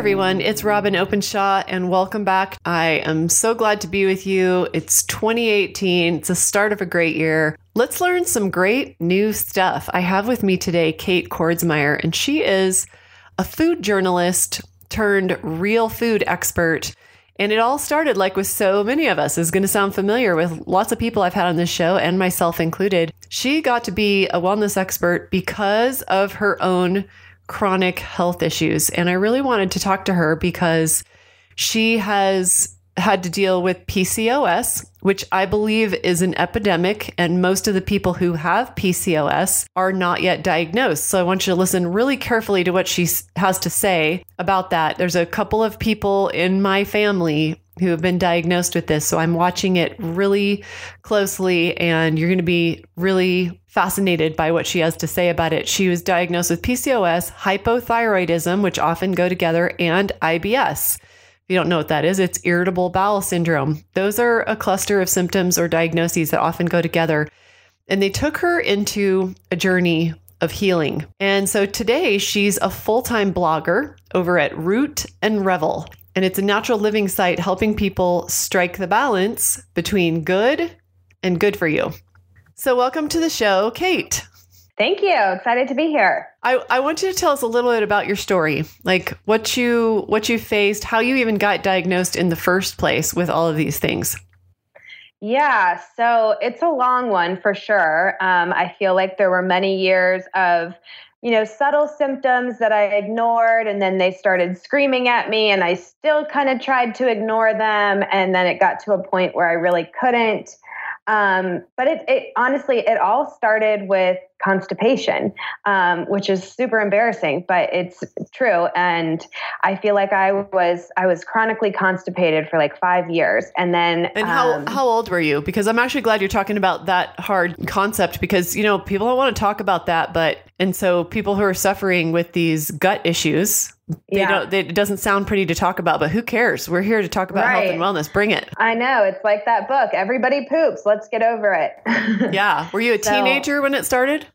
Everyone, it's Robin Openshaw and welcome back. I am so glad to be with you. It's 2018, it's the start of a great year. Let's learn some great new stuff. I have with me today Kate Kordsmeier, and she is a food journalist turned real food expert. And it all started like with so many of us is going to sound familiar with lots of people I've had on this show and myself included. She got to be a wellness expert because of her own chronic health issues. And I really wanted to talk to her because she has had to deal with PCOS, which I believe is an epidemic, and most of the people who have PCOS are not yet diagnosed. So I want you to listen really carefully to what she has to say about that. There's a couple of people in my family who have been diagnosed with this. So I'm watching it really closely, and you're going to be really fascinated by what she has to say about it. She was diagnosed with PCOS, hypothyroidism, which often go together, and IBS. You don't know what that is, it's irritable bowel syndrome. Those are a cluster of symptoms or diagnoses that often go together. And they took her into a journey of healing. And so today she's a full time blogger over at Root and Revel. And it's a natural living site helping people strike the balance between good and good for you. So, welcome to the show, Kate. Thank you. Excited to be here. I, I want you to tell us a little bit about your story, like what you what you faced, how you even got diagnosed in the first place with all of these things. Yeah, so it's a long one for sure. Um, I feel like there were many years of you know, subtle symptoms that I ignored, and then they started screaming at me, and I still kind of tried to ignore them. And then it got to a point where I really couldn't. Um, but it, it, honestly, it all started with constipation, um, which is super embarrassing, but it's true. And I feel like I was I was chronically constipated for like five years, and then and how um, how old were you? Because I'm actually glad you're talking about that hard concept because you know people don't want to talk about that, but and so people who are suffering with these gut issues they yeah. don't they, it doesn't sound pretty to talk about but who cares? We're here to talk about right. health and wellness. Bring it. I know. It's like that book everybody poops. Let's get over it. Yeah. Were you a so, teenager when it started?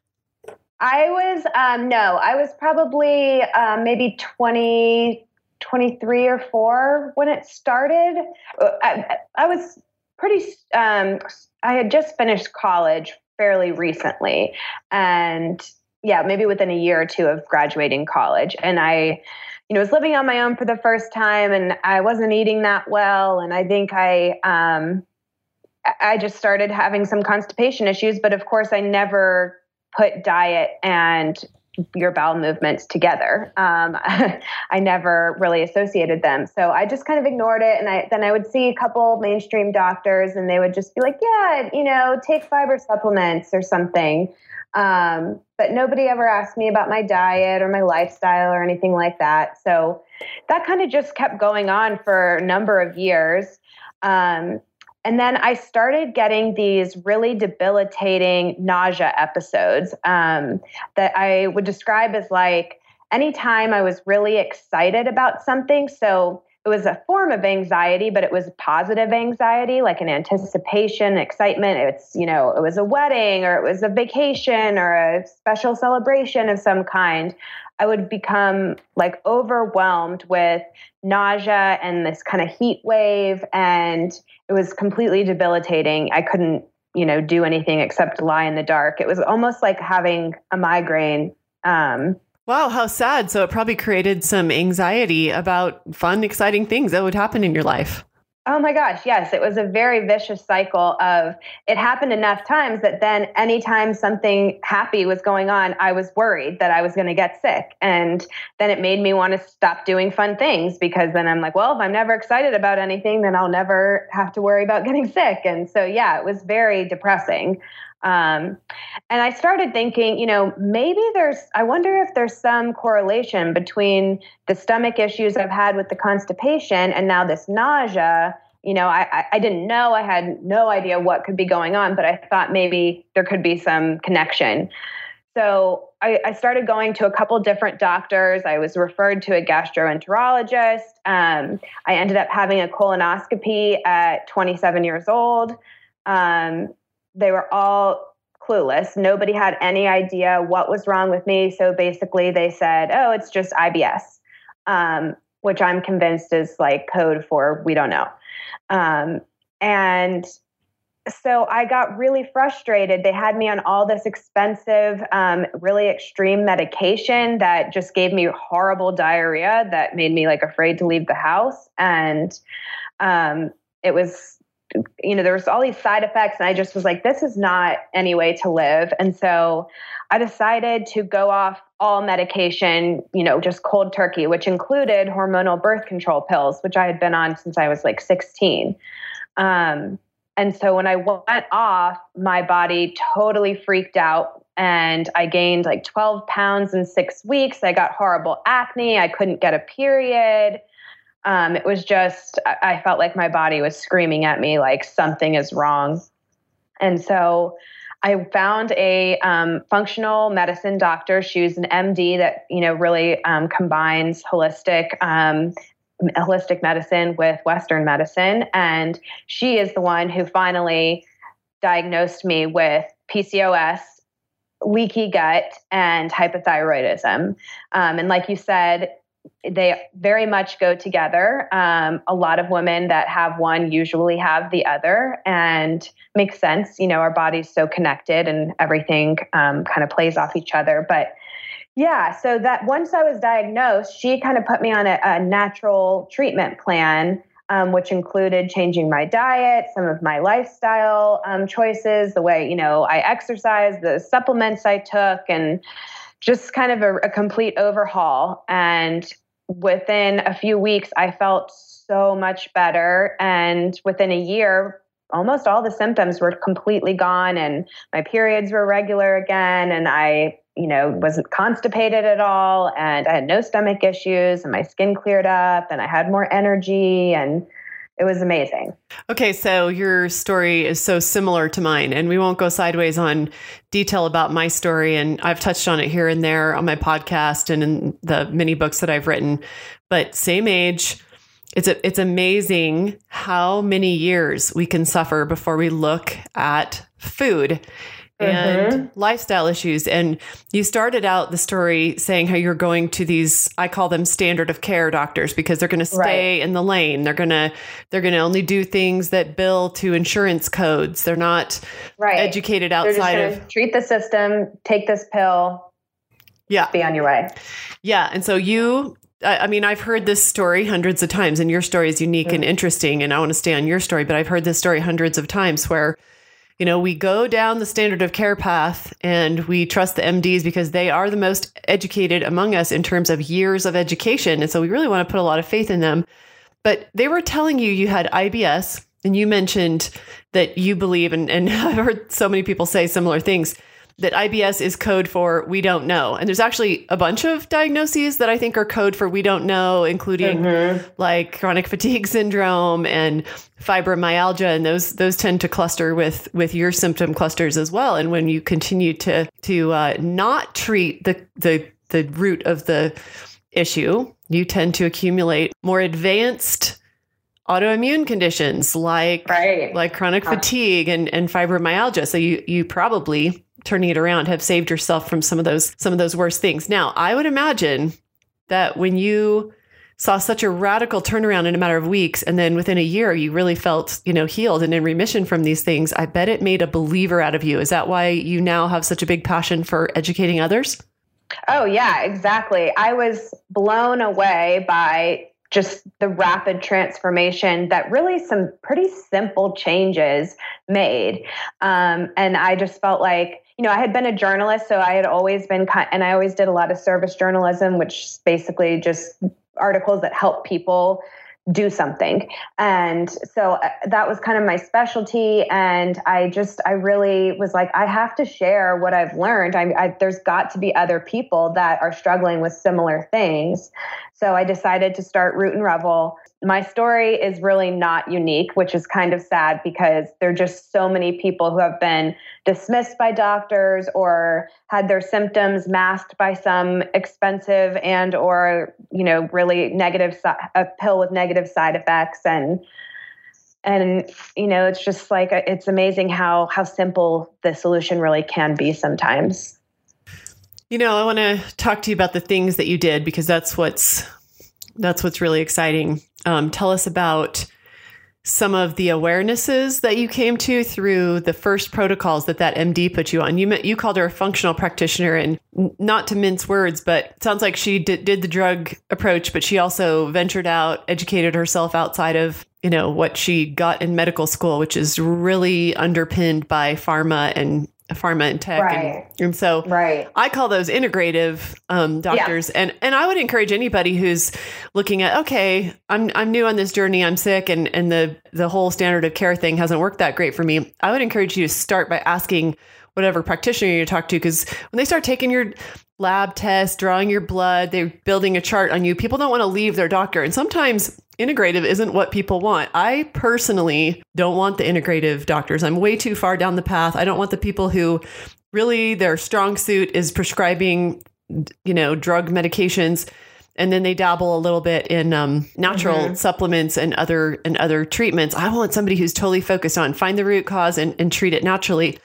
I was um, no i was probably um, maybe 20 23 or 4 when it started. Uh, i, I was pretty um, i had just finished college fairly recently and yeah, maybe within a year or two of graduating college. And I, you know, was living on my own for the first time and I wasn't eating that well. And I think I, um, I just started having some constipation issues. But of course, I never put diet and your bowel movements together. Um, I never really associated them. So I just kind of ignored it. And I, then I would see a couple mainstream doctors and they would just be like, yeah, you know, take fiber supplements or something. Um, but nobody ever asked me about my diet or my lifestyle or anything like that. So that kind of just kept going on for a number of years. Um, and then I started getting these really debilitating nausea episodes um, that I would describe as like anytime I was really excited about something. So it was a form of anxiety, but it was positive anxiety, like an anticipation, excitement. It's, you know, it was a wedding or it was a vacation or a special celebration of some kind. I would become like overwhelmed with nausea and this kind of heat wave. And it was completely debilitating. I couldn't, you know, do anything except lie in the dark. It was almost like having a migraine. Um, Wow, how sad. So it probably created some anxiety about fun, exciting things that would happen in your life. Oh my gosh, yes. It was a very vicious cycle of it happened enough times that then anytime something happy was going on, I was worried that I was going to get sick. And then it made me want to stop doing fun things because then I'm like, well, if I'm never excited about anything, then I'll never have to worry about getting sick. And so, yeah, it was very depressing. Um, and I started thinking, you know, maybe there's, I wonder if there's some correlation between the stomach issues I've had with the constipation and now this nausea. You know, I, I didn't know. I had no idea what could be going on, but I thought maybe there could be some connection. So I, I started going to a couple different doctors. I was referred to a gastroenterologist. Um, I ended up having a colonoscopy at 27 years old. Um, they were all clueless. Nobody had any idea what was wrong with me. So basically, they said, oh, it's just IBS, um, which I'm convinced is like code for we don't know. Um, and so I got really frustrated. They had me on all this expensive, um, really extreme medication that just gave me horrible diarrhea that made me like afraid to leave the house. And um, it was, you know, there was all these side effects, and I just was like, this is not any way to live. And so I decided to go off all medication, you know, just cold turkey, which included hormonal birth control pills, which I had been on since I was like 16. Um, and so when I went off, my body totally freaked out and I gained like 12 pounds in six weeks. I got horrible acne. I couldn't get a period. Um, it was just, I felt like my body was screaming at me like something is wrong. And so I found a um, functional medicine doctor. She was an MD that, you know, really um, combines holistic um, holistic medicine with Western medicine. And she is the one who finally diagnosed me with PCOS, leaky gut, and hypothyroidism. Um, and like you said, they very much go together. Um, a lot of women that have one usually have the other, and makes sense. You know, our body's so connected, and everything um, kind of plays off each other. But yeah, so that once I was diagnosed, she kind of put me on a, a natural treatment plan, um, which included changing my diet, some of my lifestyle um, choices, the way you know I exercise, the supplements I took, and just kind of a, a complete overhaul. And within a few weeks, I felt so much better, and within a year, almost all the symptoms were completely gone, and my periods were regular again, and I you know, wasn't constipated at all. And I had no stomach issues and my skin cleared up and I had more energy and it was amazing. Okay, so your story is so similar to mine, and we won't go sideways on detail about my story. And I've touched on it here and there on my podcast and in the many books that I've written. But same age, it's a, it's amazing how many years we can suffer before we look at food and mm-hmm. lifestyle issues. And you started out the story saying how you're going to these, I call them standard of care doctors because they're going to stay right. in the lane. They're going to, they're going to only do things that bill to insurance codes. They're not right. educated outside of treat the system, take this pill. Yeah. Be on your way. Yeah. And so you I mean, I've heard this story hundreds of times, and your story is unique mm-hmm. and interesting. And I want to stay on your story, but I've heard this story hundreds of times where you know, we go down the standard of care path and we trust the MDs because they are the most educated among us in terms of years of education. And so we really want to put a lot of faith in them. But they were telling you you had IBS, and you mentioned that you believe, and, and I've heard so many people say similar things that IBS is code for we don't know. And there's actually a bunch of diagnoses that I think are code for we don't know, including mm-hmm. like chronic fatigue syndrome and fibromyalgia. And those those tend to cluster with with your symptom clusters as well. And when you continue to to uh, not treat the the the root of the issue, you tend to accumulate more advanced autoimmune conditions like right. like chronic fatigue and, and fibromyalgia. So you you probably turning it around have saved yourself from some of those some of those worst things. Now, I would imagine that when you saw such a radical turnaround in a matter of weeks and then within a year you really felt, you know, healed and in remission from these things, I bet it made a believer out of you. Is that why you now have such a big passion for educating others? Oh, yeah, exactly. I was blown away by just the rapid transformation that really some pretty simple changes made. Um, and I just felt like you know, I had been a journalist, so I had always been, and I always did a lot of service journalism, which basically just articles that help people do something. And so uh, that was kind of my specialty. And I just, I really was like, I have to share what I've learned. I, I, there's got to be other people that are struggling with similar things. So I decided to start Root and Revel my story is really not unique, which is kind of sad because there are just so many people who have been dismissed by doctors or had their symptoms masked by some expensive and or you know really negative a pill with negative side effects and and you know it's just like it's amazing how how simple the solution really can be sometimes. You know, I want to talk to you about the things that you did because that's what's that's what's really exciting. Um, tell us about some of the awarenesses that you came to through the first protocols that that MD put you on. You you called her a functional practitioner, and not to mince words, but sounds like she did, did the drug approach, but she also ventured out, educated herself outside of you know what she got in medical school, which is really underpinned by pharma and pharma and tech right. and, and, so right. i call those integrative um, doctors yeah. and and i would encourage anybody who's looking at okay i'm i'm new on this journey i'm sick and and the the whole standard of care thing hasn't worked that great for me i would encourage you to start by asking whatever practitioner you talk to because when they start taking your lab tests drawing your blood they're building a chart on you people don't want to leave their doctor and sometimes integrative isn't what people want. I personally don't want the integrative doctors. I'm way too far down the path. I don't want the people who really their strong suit is prescribing, you know, drug medications and then they dabble a little bit in um, natural mm-hmm. supplements and other and other treatments. I want somebody who's totally focused on find the root cause and, and treat it naturally.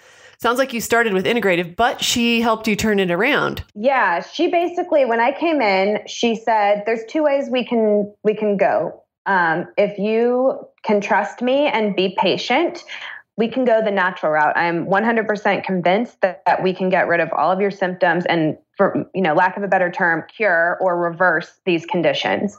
Sounds like you started with integrative, but she helped you turn it around. Yeah, she basically when I came in, she said there's two ways we can we can go. Um, if you can trust me and be patient, we can go the natural route. I'm 100% convinced that, that we can get rid of all of your symptoms and for you know lack of a better term cure or reverse these conditions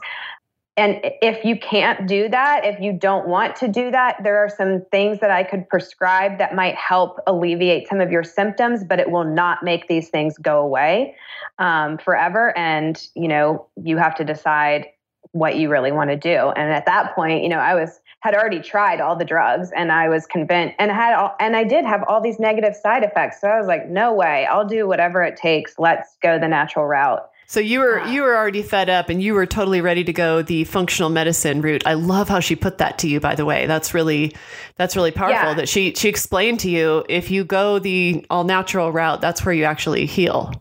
and if you can't do that, if you don't want to do that, there are some things that I could prescribe that might help alleviate some of your symptoms, but it will not make these things go away um, forever. And, you know, you have to decide what you really want to do. And at that point, you know, I was had already tried all the drugs and I was convinced and had all, and I did have all these negative side effects. So I was like, no way, I'll do whatever it takes. Let's go the natural route. So you were you were already fed up and you were totally ready to go the functional medicine route. I love how she put that to you by the way. That's really that's really powerful yeah. that she she explained to you if you go the all natural route, that's where you actually heal.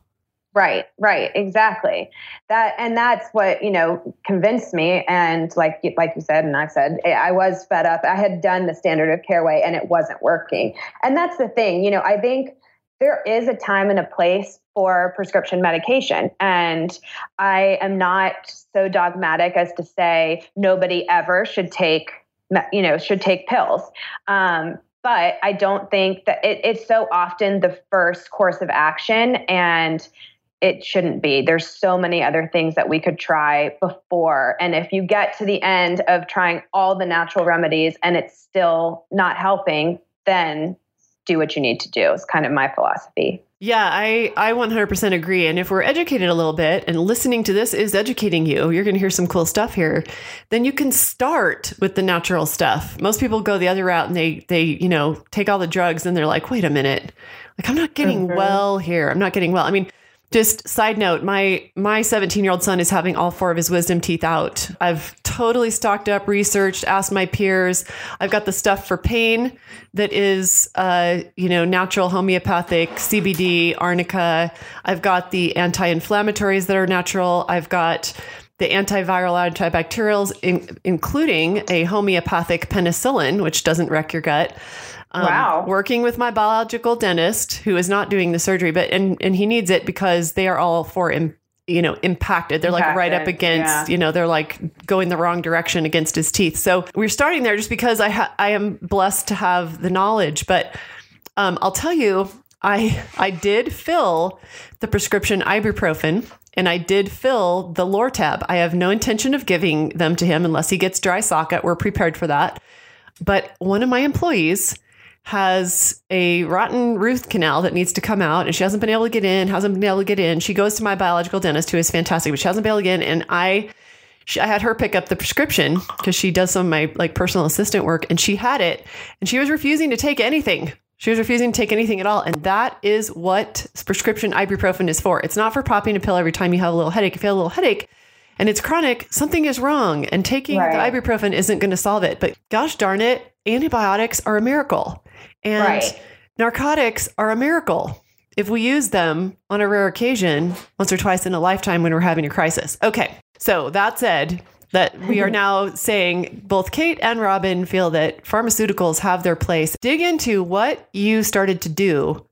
Right, right, exactly. That and that's what you know convinced me. And like like you said, and I've said, eh, I was fed up. I had done the standard of care way, and it wasn't working. And that's the thing, you know. I think there is a time and a place for prescription medication. And I am not so dogmatic as to say nobody ever should take, you know, should take pills. Um, but I don't think that it, it's so often the first course of action and it shouldn't be. There's so many other things that we could try before. And if you get to the end of trying all the natural remedies and it's still not helping, then do what you need to do. Is kind of my philosophy. Yeah, I, I 100% agree. And if we're educated a little bit and listening to this is educating you, you're going to hear some cool stuff here, then you can start with the natural stuff. Most people go the other route and they, they, you know, take all the drugs and they're like, wait a minute, like I'm not getting mm-hmm. well here. I'm not getting well. I mean, just side note, my my 17 year old son is having all four of his wisdom teeth out. I've totally stocked up, researched, asked my peers. I've got the stuff for pain that is, uh, you know, natural homeopathic CBD, arnica. I've got the anti-inflammatories that are natural. I've got the antiviral antibacterials, in, including a homeopathic penicillin, which doesn't wreck your gut. Um, wow. Working with my biological dentist, who is not doing the surgery, but and and he needs it because they are all for him you know impacted they're impacted, like right up against yeah. you know they're like going the wrong direction against his teeth so we're starting there just because i ha- i am blessed to have the knowledge but um, i'll tell you i i did fill the prescription ibuprofen and I did fill the Lortab. I have no intention of giving them to him unless he gets dry socket. We're prepared for that. But one of my employees has a rotten root canal that needs to come out and she hasn't been able to get in, hasn't been able to get in. She goes to my biological dentist who is fantastic, but she hasn't been able to get in. And I, she, I had her pick up the prescription because she does some of my like personal assistant work, and she had it, and she was refusing to take anything. She was refusing to take anything at all, and that is what prescription ibuprofen is for. It's not for popping a pill every time you have a little headache. If you have a little headache and it's chronic, something is wrong, and taking Right. the ibuprofen isn't going to solve it. But gosh darn it, antibiotics are a miracle, and Right. narcotics are a miracle if we use them on a rare occasion, once or twice in a lifetime when we're having a crisis. Okay, so that said, that we are now saying both Kate and Robin feel that pharmaceuticals have their place. Dig into what you started to do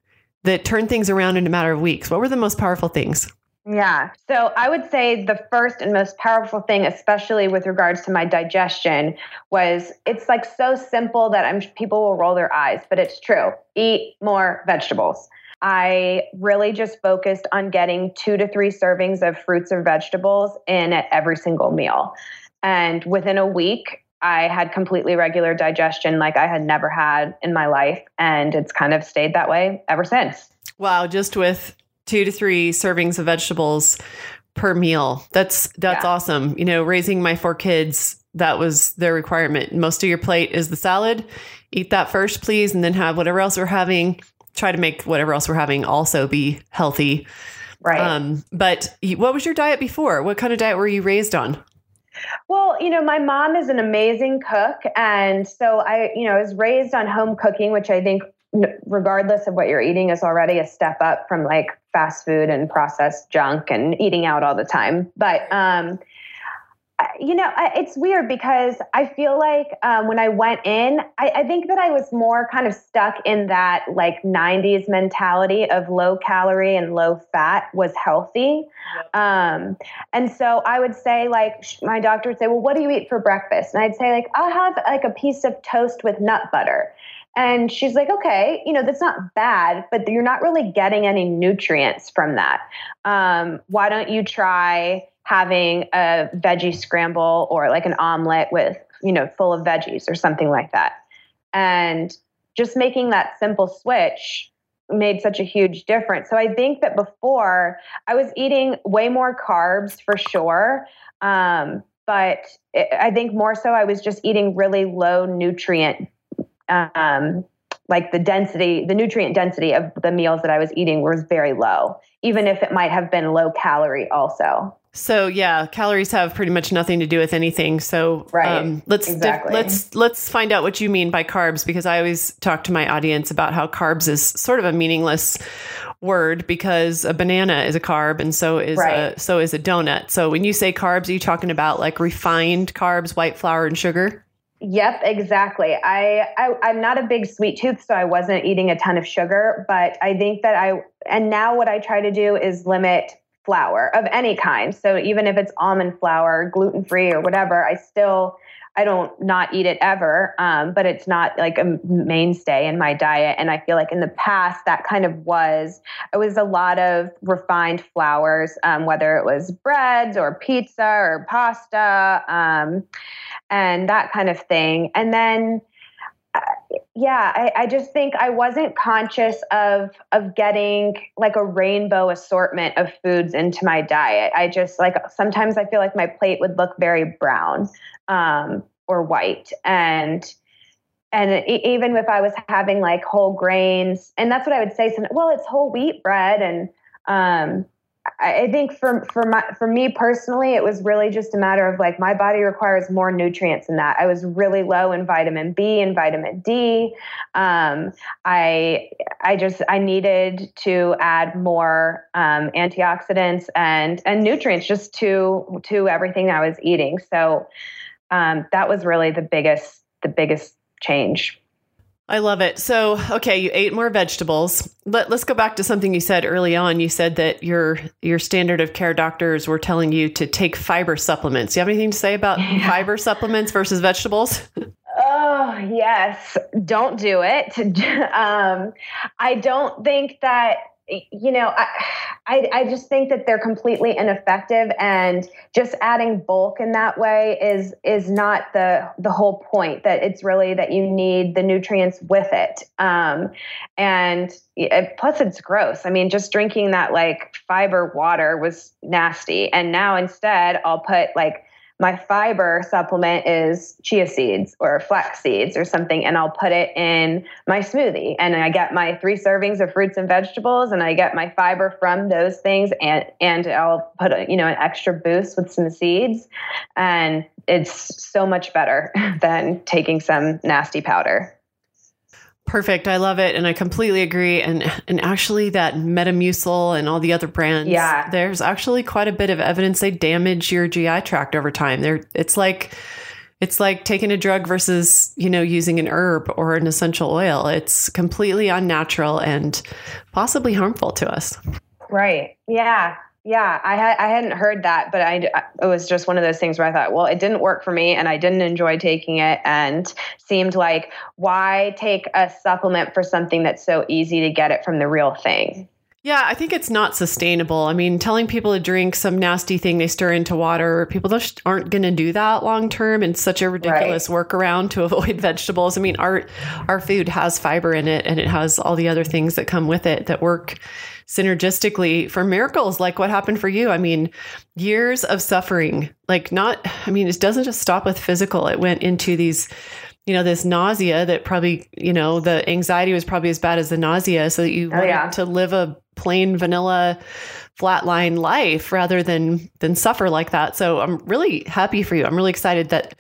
that turned things around in a matter of weeks. What were the most powerful things? Yeah. So I would say the first and most powerful thing, especially with regards to my digestion, was it's like so simple that I'm people will roll their eyes, but it's true. Eat more vegetables. I really just focused on getting two to three servings of fruits or vegetables in at every single meal. And within a week, I had completely regular digestion like I had never had in my life. And it's kind of stayed that way ever since. Wow, just with two to three servings of vegetables per meal. That's that's Yeah. awesome. You know, raising my four kids, that was their requirement. Most of your plate is the salad. Eat that first, please, and then have whatever else we're having. Try to make whatever else we're having also be healthy. Right. Um, but what was your diet before? What kind of diet were you raised on? Well, you know, my mom is an amazing cook. And so I, you know, I was raised on home cooking, which I think, regardless of what you're eating, is already a step up from like fast food and processed junk and eating out all the time. But, um, you know, I- it's weird because I feel like um, when I went in, I, I think that I was more kind of stuck in that like 90s mentality of low calorie and low fat was healthy. Um, and so I would say, like, sh- my doctor would say, Well, what do you eat for breakfast? And I'd say, like, I'll have like a piece of toast with nut butter. And she's like, Okay, you know, that's not bad, but you're not really getting any nutrients from that. Um, why don't you try having a veggie scramble or like an omelet with, you know, full of veggies or something like that? And just making that simple switch made such a huge difference. So I think that before I was eating way more carbs for sure. Um, but it, I think more so I was just eating really low nutrient, um, like the density, the nutrient density of the meals that I was eating was very low, even if it might have been low calorie also. So yeah, calories have pretty much nothing to do with anything. So Right. um, let's Exactly. let's let's find out what you mean by carbs because I always talk to my audience about how carbs is sort of a meaningless word because a banana is a carb and so is a, so is a donut. So when you say carbs, are you talking about like refined carbs, white flour and sugar? Yep, exactly. I, I I'm not a big sweet tooth, so I wasn't eating a ton of sugar. But I think that I and now what I try to do is limit flour of any kind. So even if it's almond flour, gluten free or whatever, I still I don't not eat it ever. Um, but it's not like a mainstay in my diet. And I feel like in the past that kind of was it was a lot of refined flours, um, whether it was breads or pizza or pasta. Um, and that kind of thing. And then, yeah, I, I just think I wasn't conscious of of getting like a rainbow assortment of foods into my diet. I just like sometimes I feel like my plate would look very brown um, or white, and and even if I was having like whole grains, and that's what I would say. Some, well, it's whole wheat bread, and um, I think for for my for me personally, it was really just a matter of like my body requires more nutrients than that. I was really low in vitamin B and vitamin D. Um, I I just I needed to add more um, antioxidants and and nutrients just to to everything I was eating. So um, that was really the biggest the biggest change. I love it. So, okay, you ate more vegetables. Let, let's go back to something you said early on. You said that your your standard of care doctors were telling you to take fiber supplements. Do you have anything to say about fiber supplements versus vegetables? Oh, yes. Don't do it. um, I don't think that, you know, I, I, I just think that they're completely ineffective and just adding bulk in that way is, is not the, the whole point that it's really that you need the nutrients with it. Um, and it, plus it's gross. I mean, just drinking that like fiber water was nasty. And now instead I'll put like my fiber supplement is chia seeds or flax seeds or something, and I'll put it in my smoothie. And I get my three servings of fruits and vegetables, and I get my fiber from those things, and and I'll put a, you know an extra boost with some seeds, and it's so much better than taking some nasty powder. Perfect. I love it. And I completely agree. And and actually that Metamucil and all the other brands, yeah. there's actually quite a bit of evidence they damage your GI tract over time. There it's like it's like taking a drug versus, you know, using an herb or an essential oil. It's completely unnatural and possibly harmful to us. Right. Yeah. Yeah, I had I hadn't heard that, but I it was just one of those things where I thought, well, it didn't work for me, and I didn't enjoy taking it, and seemed like why take a supplement for something that's so easy to get it from the real thing. Yeah, I think it's not sustainable. I mean, telling people to drink some nasty thing they stir into water, people just aren't going to do that long term. And such a ridiculous right. workaround to avoid vegetables. I mean, our our food has fiber in it, and it has all the other things that come with it that work synergistically for miracles like what happened for you. I mean, years of suffering, like not, I mean, it doesn't just stop with physical, it went into these you know this nausea that probably you know the anxiety was probably as bad as the nausea so that you oh, yeah. to live a plain vanilla flatline life rather than than suffer like that so i'm really happy for you i'm really excited that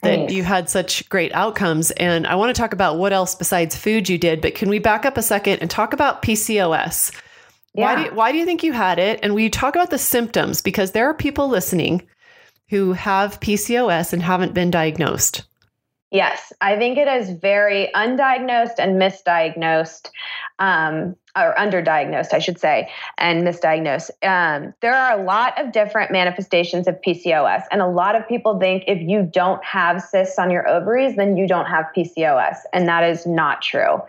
that Thanks. you had such great outcomes and i want to talk about what else besides food you did but can we back up a second and talk about pcos yeah. Why do you, why do you think you had it? And we talk about the symptoms because there are people listening who have PCOS and haven't been diagnosed. Yes, I think it is very undiagnosed and misdiagnosed, um, or underdiagnosed, I should say, and misdiagnosed. Um, there are a lot of different manifestations of PCOS, and a lot of people think if you don't have cysts on your ovaries, then you don't have PCOS, and that is not true.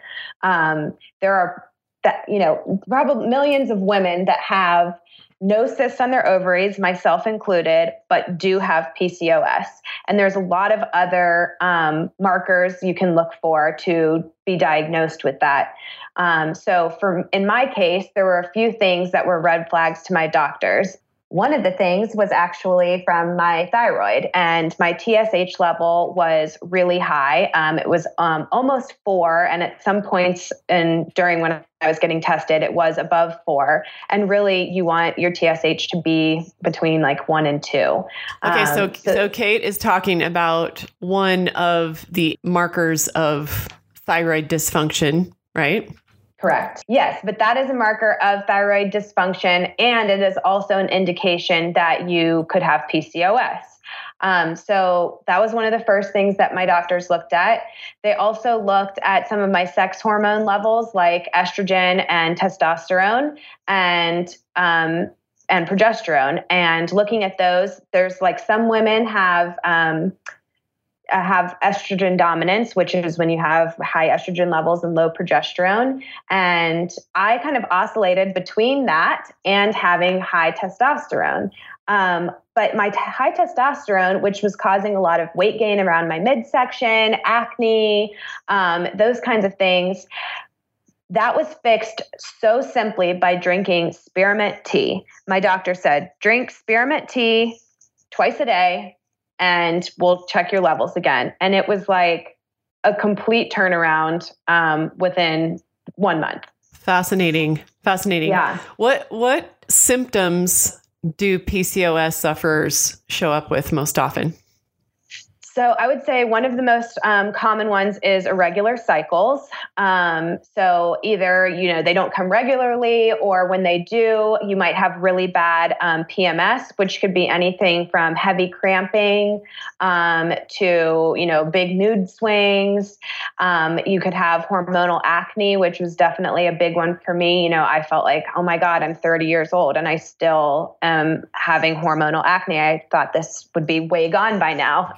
Um, there are that you know probably millions of women that have no cysts on their ovaries, myself included, but do have PCOS. And there's a lot of other um, markers you can look for to be diagnosed with that. Um, so, for in my case, there were a few things that were red flags to my doctors. One of the things was actually from my thyroid, and my TSH level was really high. Um, it was um, almost four, and at some points in during when I was getting tested, it was above four. And really, you want your TSH to be between like one and two. Okay, so, um, so so Kate is talking about one of the markers of thyroid dysfunction, right? Correct. Yes, but that is a marker of thyroid dysfunction, and it is also an indication that you could have PCOS. Um, so that was one of the first things that my doctors looked at. They also looked at some of my sex hormone levels, like estrogen and testosterone, and um, and progesterone. And looking at those, there's like some women have um, have estrogen dominance, which is when you have high estrogen levels and low progesterone. And I kind of oscillated between that and having high testosterone. Um, but my t- high testosterone, which was causing a lot of weight gain around my midsection, acne, um, those kinds of things, that was fixed so simply by drinking spearmint tea. My doctor said, drink spearmint tea twice a day and we'll check your levels again. And it was like a complete turnaround um, within one month. Fascinating. Fascinating. Yeah. What what symptoms do PCOS sufferers show up with most often? So I would say one of the most um, common ones is irregular cycles. Um, so either you know they don't come regularly, or when they do, you might have really bad um, PMS, which could be anything from heavy cramping um, to you know big mood swings. Um, you could have hormonal acne, which was definitely a big one for me. You know, I felt like, oh my God, I'm 30 years old and I still am having hormonal acne. I thought this would be way gone by now.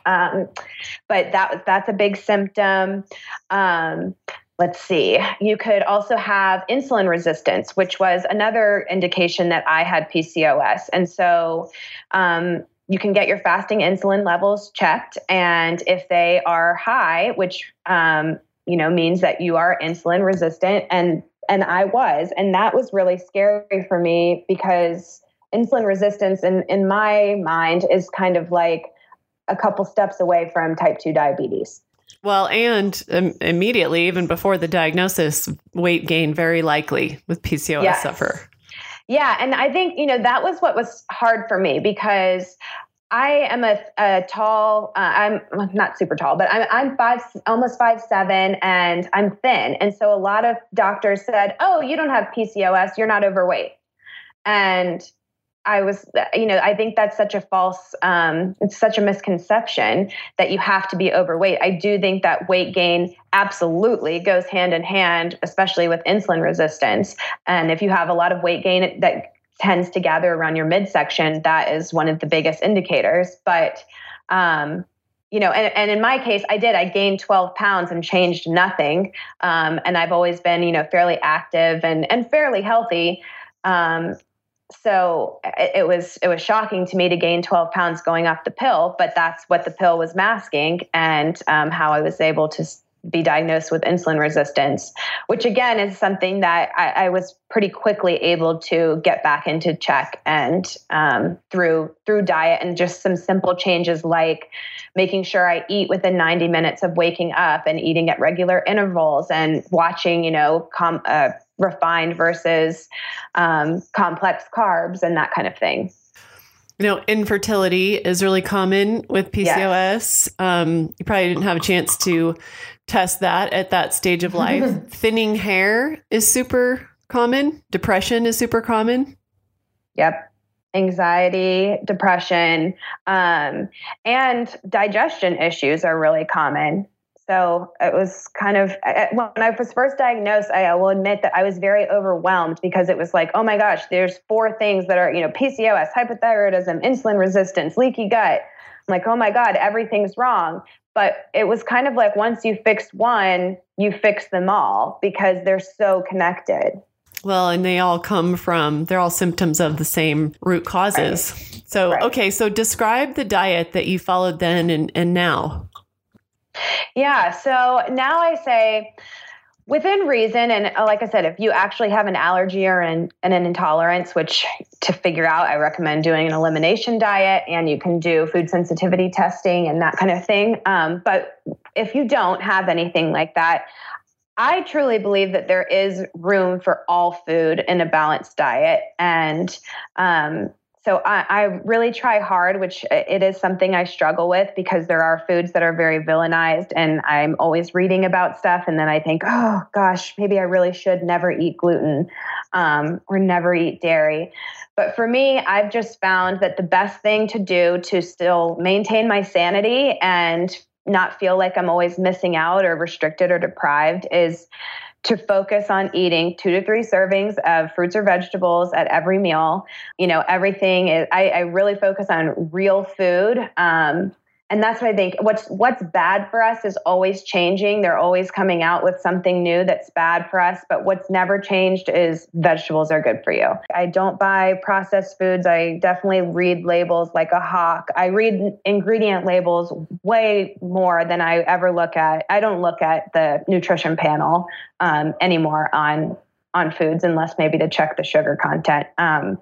But that that's a big symptom. Um, let's see. You could also have insulin resistance, which was another indication that I had PCOS, and so. Um, you can get your fasting insulin levels checked, and if they are high, which um, you know means that you are insulin resistant, and and I was, and that was really scary for me because insulin resistance, in in my mind, is kind of like a couple steps away from type 2 diabetes. Well, and um, immediately, even before the diagnosis, weight gain very likely with PCOS yes. suffer. Yeah, and I think you know that was what was hard for me because I am a, a tall. Uh, I'm not super tall, but I'm I'm five, almost five seven, and I'm thin. And so a lot of doctors said, "Oh, you don't have PCOS. You're not overweight." And I was, you know, I think that's such a false, um, it's such a misconception that you have to be overweight. I do think that weight gain absolutely goes hand in hand, especially with insulin resistance. And if you have a lot of weight gain that tends to gather around your midsection, that is one of the biggest indicators. But, um, you know, and, and in my case, I did. I gained 12 pounds and changed nothing. Um, and I've always been, you know, fairly active and, and fairly healthy. Um, so it, it, was it was shocking to me to gain 12 pounds going off the pill, but that's what the pill was masking, and um, how I was able to be diagnosed with insulin resistance, which again is something that I, I was pretty quickly able to get back into check and um, through through diet and just some simple changes like making sure I eat within 90 minutes of waking up and eating at regular intervals and watching you know com- uh, refined versus um, complex carbs and that kind of thing. You know, infertility is really common with PCOS. Yes. Um, you probably didn't have a chance to test that at that stage of life. Thinning hair is super common. Depression is super common. Yep. Anxiety, depression, um, and digestion issues are really common. So it was kind of when I was first diagnosed, I will admit that I was very overwhelmed because it was like, oh my gosh, there's four things that are, you know, PCOS, hypothyroidism, insulin resistance, leaky gut. I'm like, oh my God, everything's wrong. But it was kind of like once you fixed one, you fix them all because they're so connected. Well, and they all come from, they're all symptoms of the same root causes. Right. So, right. okay, so describe the diet that you followed then and, and now. Yeah. So now I say, within reason, and uh, like I said, if you actually have an allergy or an, an intolerance, which to figure out, I recommend doing an elimination diet and you can do food sensitivity testing and that kind of thing. Um, but if you don't have anything like that, I truly believe that there is room for all food in a balanced diet. And um, so I, I, really try hard, which it is something I struggle with because there are foods that are very villainized, and I'm always reading about stuff, and then I think, oh gosh, maybe I really should never eat gluten um, or never eat dairy. But for me, I've just found that the best thing to do to still maintain my sanity and not feel like I'm always missing out or restricted or deprived is to focus on eating two to three servings of fruits or vegetables at every meal. You know, everything is, I, I really focus on real food. Um, and that's what I think what's what's bad for us is always changing. They're always coming out with something new that's bad for us, but what's never changed is vegetables are good for you. I don't buy processed foods. I definitely read labels like a hawk. I read ingredient labels way more than I ever look at. I don't look at the nutrition panel um, anymore on on foods unless maybe to check the sugar content. Um,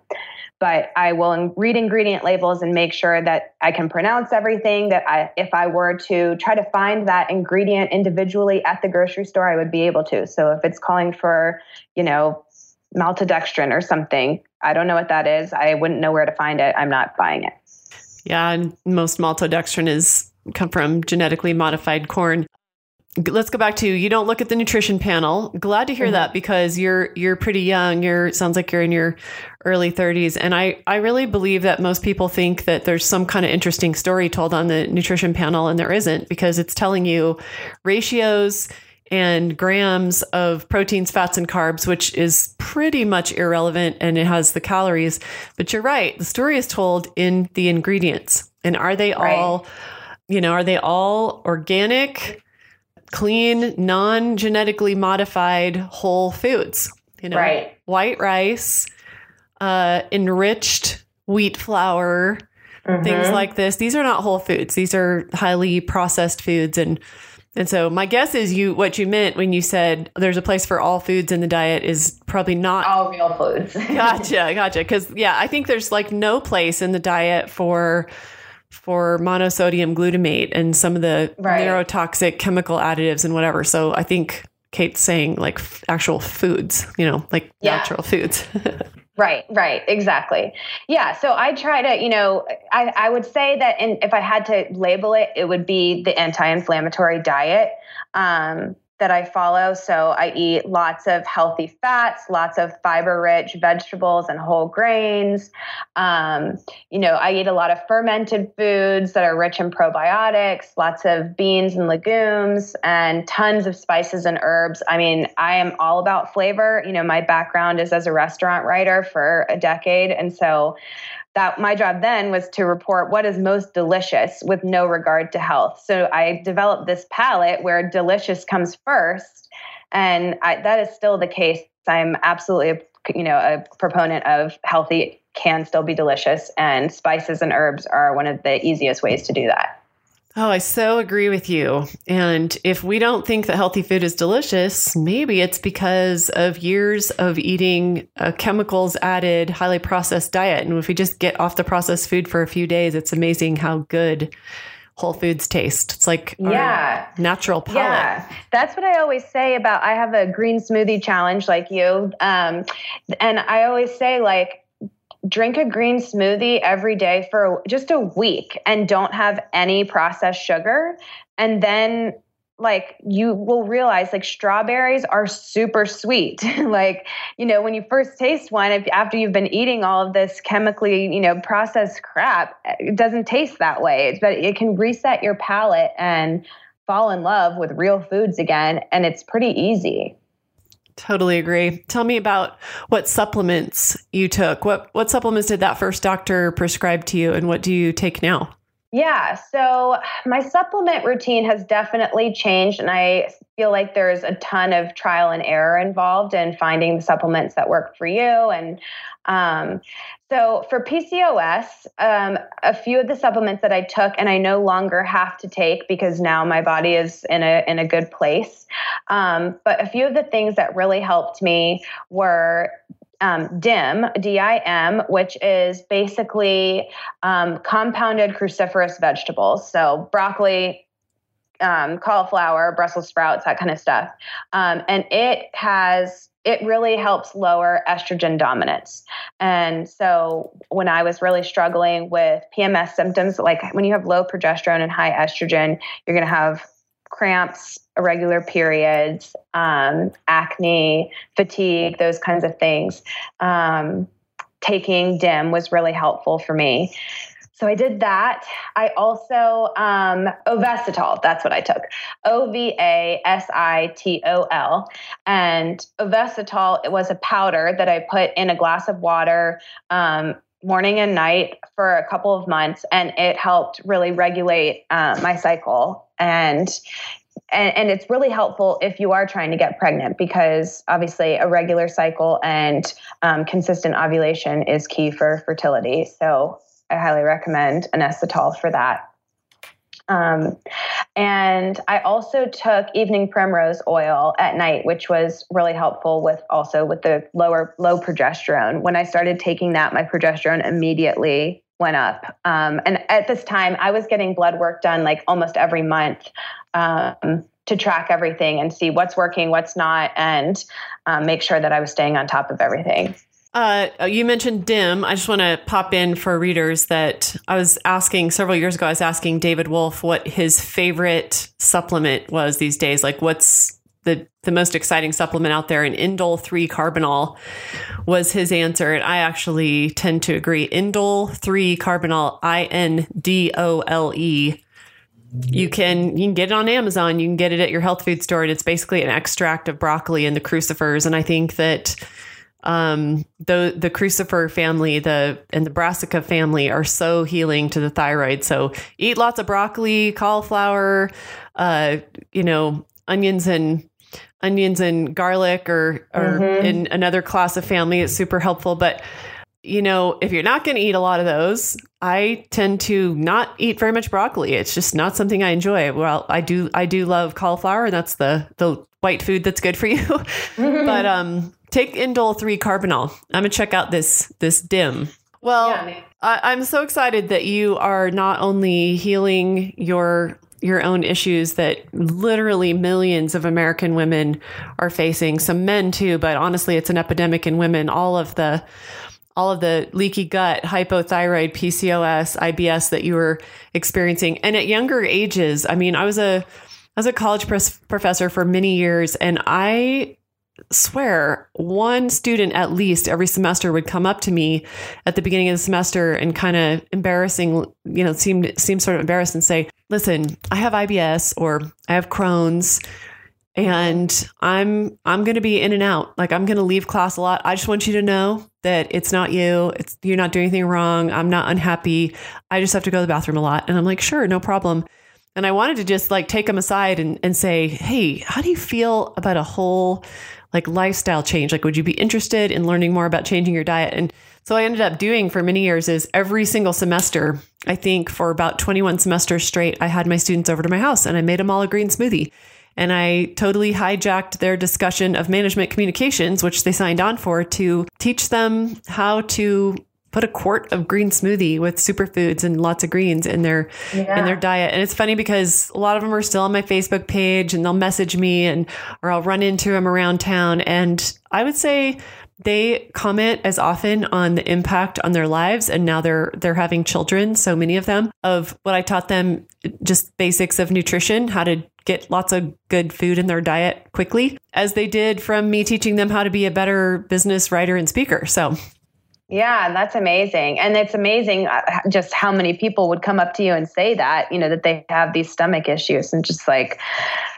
but I will read ingredient labels and make sure that I can pronounce everything. That I, if I were to try to find that ingredient individually at the grocery store, I would be able to. So if it's calling for, you know, maltodextrin or something, I don't know what that is. I wouldn't know where to find it. I'm not buying it. Yeah, and most maltodextrin is come from genetically modified corn let's go back to you don't look at the nutrition panel. Glad to hear mm-hmm. that because you're you're pretty young. You're sounds like you're in your early 30s and i i really believe that most people think that there's some kind of interesting story told on the nutrition panel and there isn't because it's telling you ratios and grams of proteins fats and carbs which is pretty much irrelevant and it has the calories. But you're right. The story is told in the ingredients. And are they right. all you know are they all organic clean, non genetically modified whole foods. You know, right. white rice, uh, enriched wheat flour, mm-hmm. things like this. These are not whole foods. These are highly processed foods and and so my guess is you what you meant when you said there's a place for all foods in the diet is probably not all real foods. gotcha, gotcha. Because yeah, I think there's like no place in the diet for for monosodium glutamate and some of the Right. neurotoxic chemical additives and whatever. So I think Kate's saying like f- actual foods, you know, like Yeah. natural foods. Right, right, exactly. Yeah, so I try to, you know, I, I would say that in, if I had to label it, it would be the anti inflammatory diet um, that I follow. So I eat lots of healthy fats, lots of fiber rich vegetables and whole grains. Um, you know, I eat a lot of fermented foods that are rich in probiotics, lots of beans and legumes, and tons of spices and herbs. I mean, I am all about flavor. You know, my background is as a restaurant writer for a decade. And so that my job then was to report what is most delicious with no regard to health. So I developed this palate where delicious comes first. And I, that is still the case. I'm absolutely you know a proponent of healthy can still be delicious and spices and herbs are one of the easiest ways to do that Oh, I so agree with you. And if we don't think that healthy food is delicious, maybe it's because of years of eating a chemicals added, highly processed diet. And if we just get off the processed food for a few days, it's amazing how good whole foods taste. It's like our Yeah. natural palate. Yeah, that's what I always say about. I have a green smoothie challenge like you, um, and I always say like drink a green smoothie every day for just a week and don't have any processed sugar, and then like you will realize like strawberries are super sweet. Like you know when you first taste one if, after you've been eating all of this chemically you know processed crap it doesn't taste that way. It's, but it can reset your palate and fall in love with real foods again and it's pretty easy Totally agree. Tell me about what supplements you took. What what supplements did that first doctor prescribe to you and what do you take now? Yeah, so my supplement routine has definitely changed, and I feel like there's a ton of trial and error involved in finding the supplements that work for you. And um, so for PCOS, um, a few of the supplements that I took, and I no longer have to take because now my body is in a in a good place. Um, but a few of the things that really helped me were um, DIM, D-I-M, which is basically um, compounded cruciferous vegetables. So broccoli, um, cauliflower, Brussels sprouts, that kind of stuff. Um, and it has it really helps lower estrogen dominance. And so when I was really struggling with PMS symptoms, like when you have low progesterone and high estrogen, you're going to have cramps, irregular periods, um, acne, fatigue, those kinds of things. Um, taking DIM was really helpful for me. So I did that. I also um, Ovasitol. That's what I took. O V A S I T O L. And Ovasitol. It was a powder that I put in a glass of water. Um, morning and night for a couple of months and it helped really regulate uh, my cycle and and, and it's really helpful if you are trying to get pregnant because obviously a regular cycle and um, consistent ovulation is key for fertility. So I highly recommend inositol for that. Um, and I also took evening primrose oil at night, which was really helpful with also with the lower low progesterone. When I started taking that, my progesterone immediately went up. Um, and at this time, I was getting blood work done like almost every month um, to track everything and see what's working, what's not, and um, make sure that I was staying on top of everything. Uh, you mentioned DIM. I just want to pop in for readers that I was asking several years ago. I was asking David Wolfe what his favorite supplement was these days. Like, what's the the most exciting supplement out there? And Indole three carbinol was his answer, and I actually tend to agree. Indole three carbinol, I N D O L E. You can you can get it on Amazon. You can get it at your health food store, and it's basically an extract of broccoli and the crucifers. And I think that um, the the crucifer family, the and the brassica family are so healing to the thyroid. So eat lots of broccoli, cauliflower, uh, you know, onions and onions and garlic, or or in another class of family. It's super helpful, but. You know, if you're not going to eat a lot of those, I tend to not eat very much broccoli. It's just not something I enjoy. Well, I do, I do love cauliflower, and that's the the white food that's good for you. but um, take Indole three Carbinol. I'm gonna check out this this dim. Well, Yeah. I, I'm so excited that you are not only healing your your own issues that literally millions of American women are facing, some men too, but honestly, it's an epidemic in women. All of the all of the leaky gut, hypothyroid, PCOS, IBS that you were experiencing, and at younger ages. I mean, I was a I was a college professor for many years, and I swear one student at least every semester would come up to me at the beginning of the semester and kind of embarrassing, you know, seemed seemed sort of embarrassed and say, "Listen, I have IBS or I have Crohn's." And I'm I'm going to be in and out. Like I'm going to leave class a lot. I just want you to know that it's not you. It's you're not doing anything wrong. I'm not unhappy. I just have to go to the bathroom a lot. And I'm like, "Sure, no problem." And I wanted to just like take them aside and, and say, Hey, how do you feel about a whole like lifestyle change? Like, would you be interested in learning more about changing your diet? And so I ended up doing for many years is every single semester, I think for about 21 semesters straight, I had my students over to my house and I made them all a green smoothie. And I totally hijacked their discussion of management communications, which they signed on for, to teach them how to put a quart of green smoothie with superfoods and lots of greens in their Yeah. in their diet. And it's funny because a lot of them are still on my Facebook page and they'll message me and or I'll run into them around town and I would say they comment as often on the impact on their lives and now they're they're having children so many of them of what I taught them just basics of nutrition how to get lots of good food in their diet quickly as they did from me teaching them how to be a better business writer and speaker so Yeah, that's amazing. And it's amazing uh, just how many people would come up to you and say that, you know, that they have these stomach issues. And just like,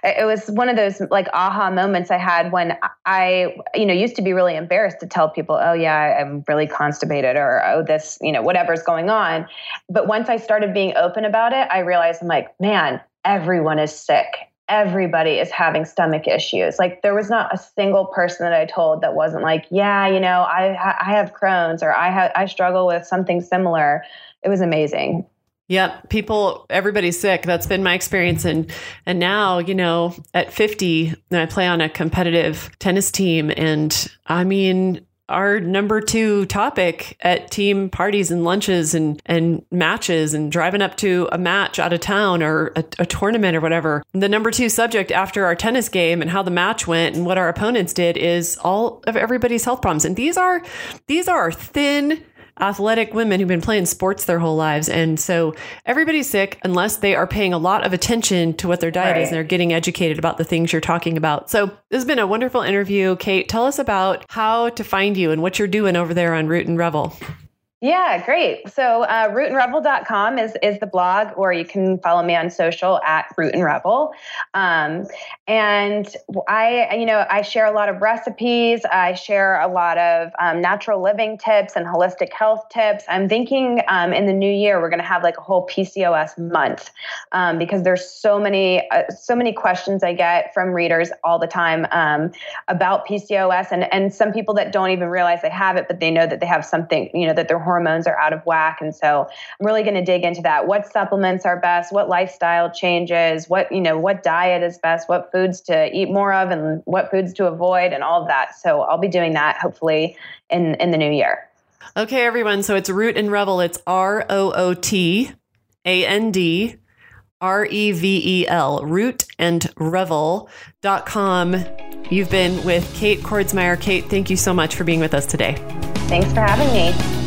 it it was one of those like aha moments I had when I, you know, used to be really embarrassed to tell people, oh, yeah, I'm really constipated or, oh, this, you know, whatever's going on. But once I started being open about it, I realized I'm like, man, everyone is sick everybody is having stomach issues. Like there was not a single person that I told that wasn't like, yeah, you know, I I have Crohn's or I have I struggle with something similar. It was amazing. Yep, people everybody's sick. That's been my experience and and now, you know, at 50, I play on a competitive tennis team and I mean our number two topic at team parties and lunches and, and matches and driving up to a match out of town or a, a tournament or whatever. The number two subject after our tennis game and how the match went and what our opponents did is all of everybody's health problems. And these are these are thin athletic women who've been playing sports their whole lives. And so everybody's sick unless they are paying a lot of attention to what their diet Right. is and they're getting educated about the things you're talking about. So this has been a wonderful interview. Kate, tell us about how to find you and what you're doing over there on Root and Revel. Yeah, great. So uh, rootandrevel.com is, is the blog, or you can follow me on social at Root and Revel. Um, and I, you know, I share a lot of recipes. I share a lot of um, natural living tips and holistic health tips. I'm thinking um, in the new year we're going to have like a whole PCOS month um, because there's so many, uh, so many questions I get from readers all the time um, about PCOS, and and some people that don't even realize they have it, but they know that they have something, you know, that their hormones are out of whack. And so I'm really going to dig into that. What supplements are best? What lifestyle changes? What, you know, what diet is best? What foods to eat more of and what foods to avoid and all of that. So I'll be doing that hopefully in, in the new year. Okay, everyone. So it's Root and Revel. It's R O O T A N D R E V E L, root and revel.com. You've been with Kate Kordsmeier. Kate, thank you so much for being with us today. Thanks for having me.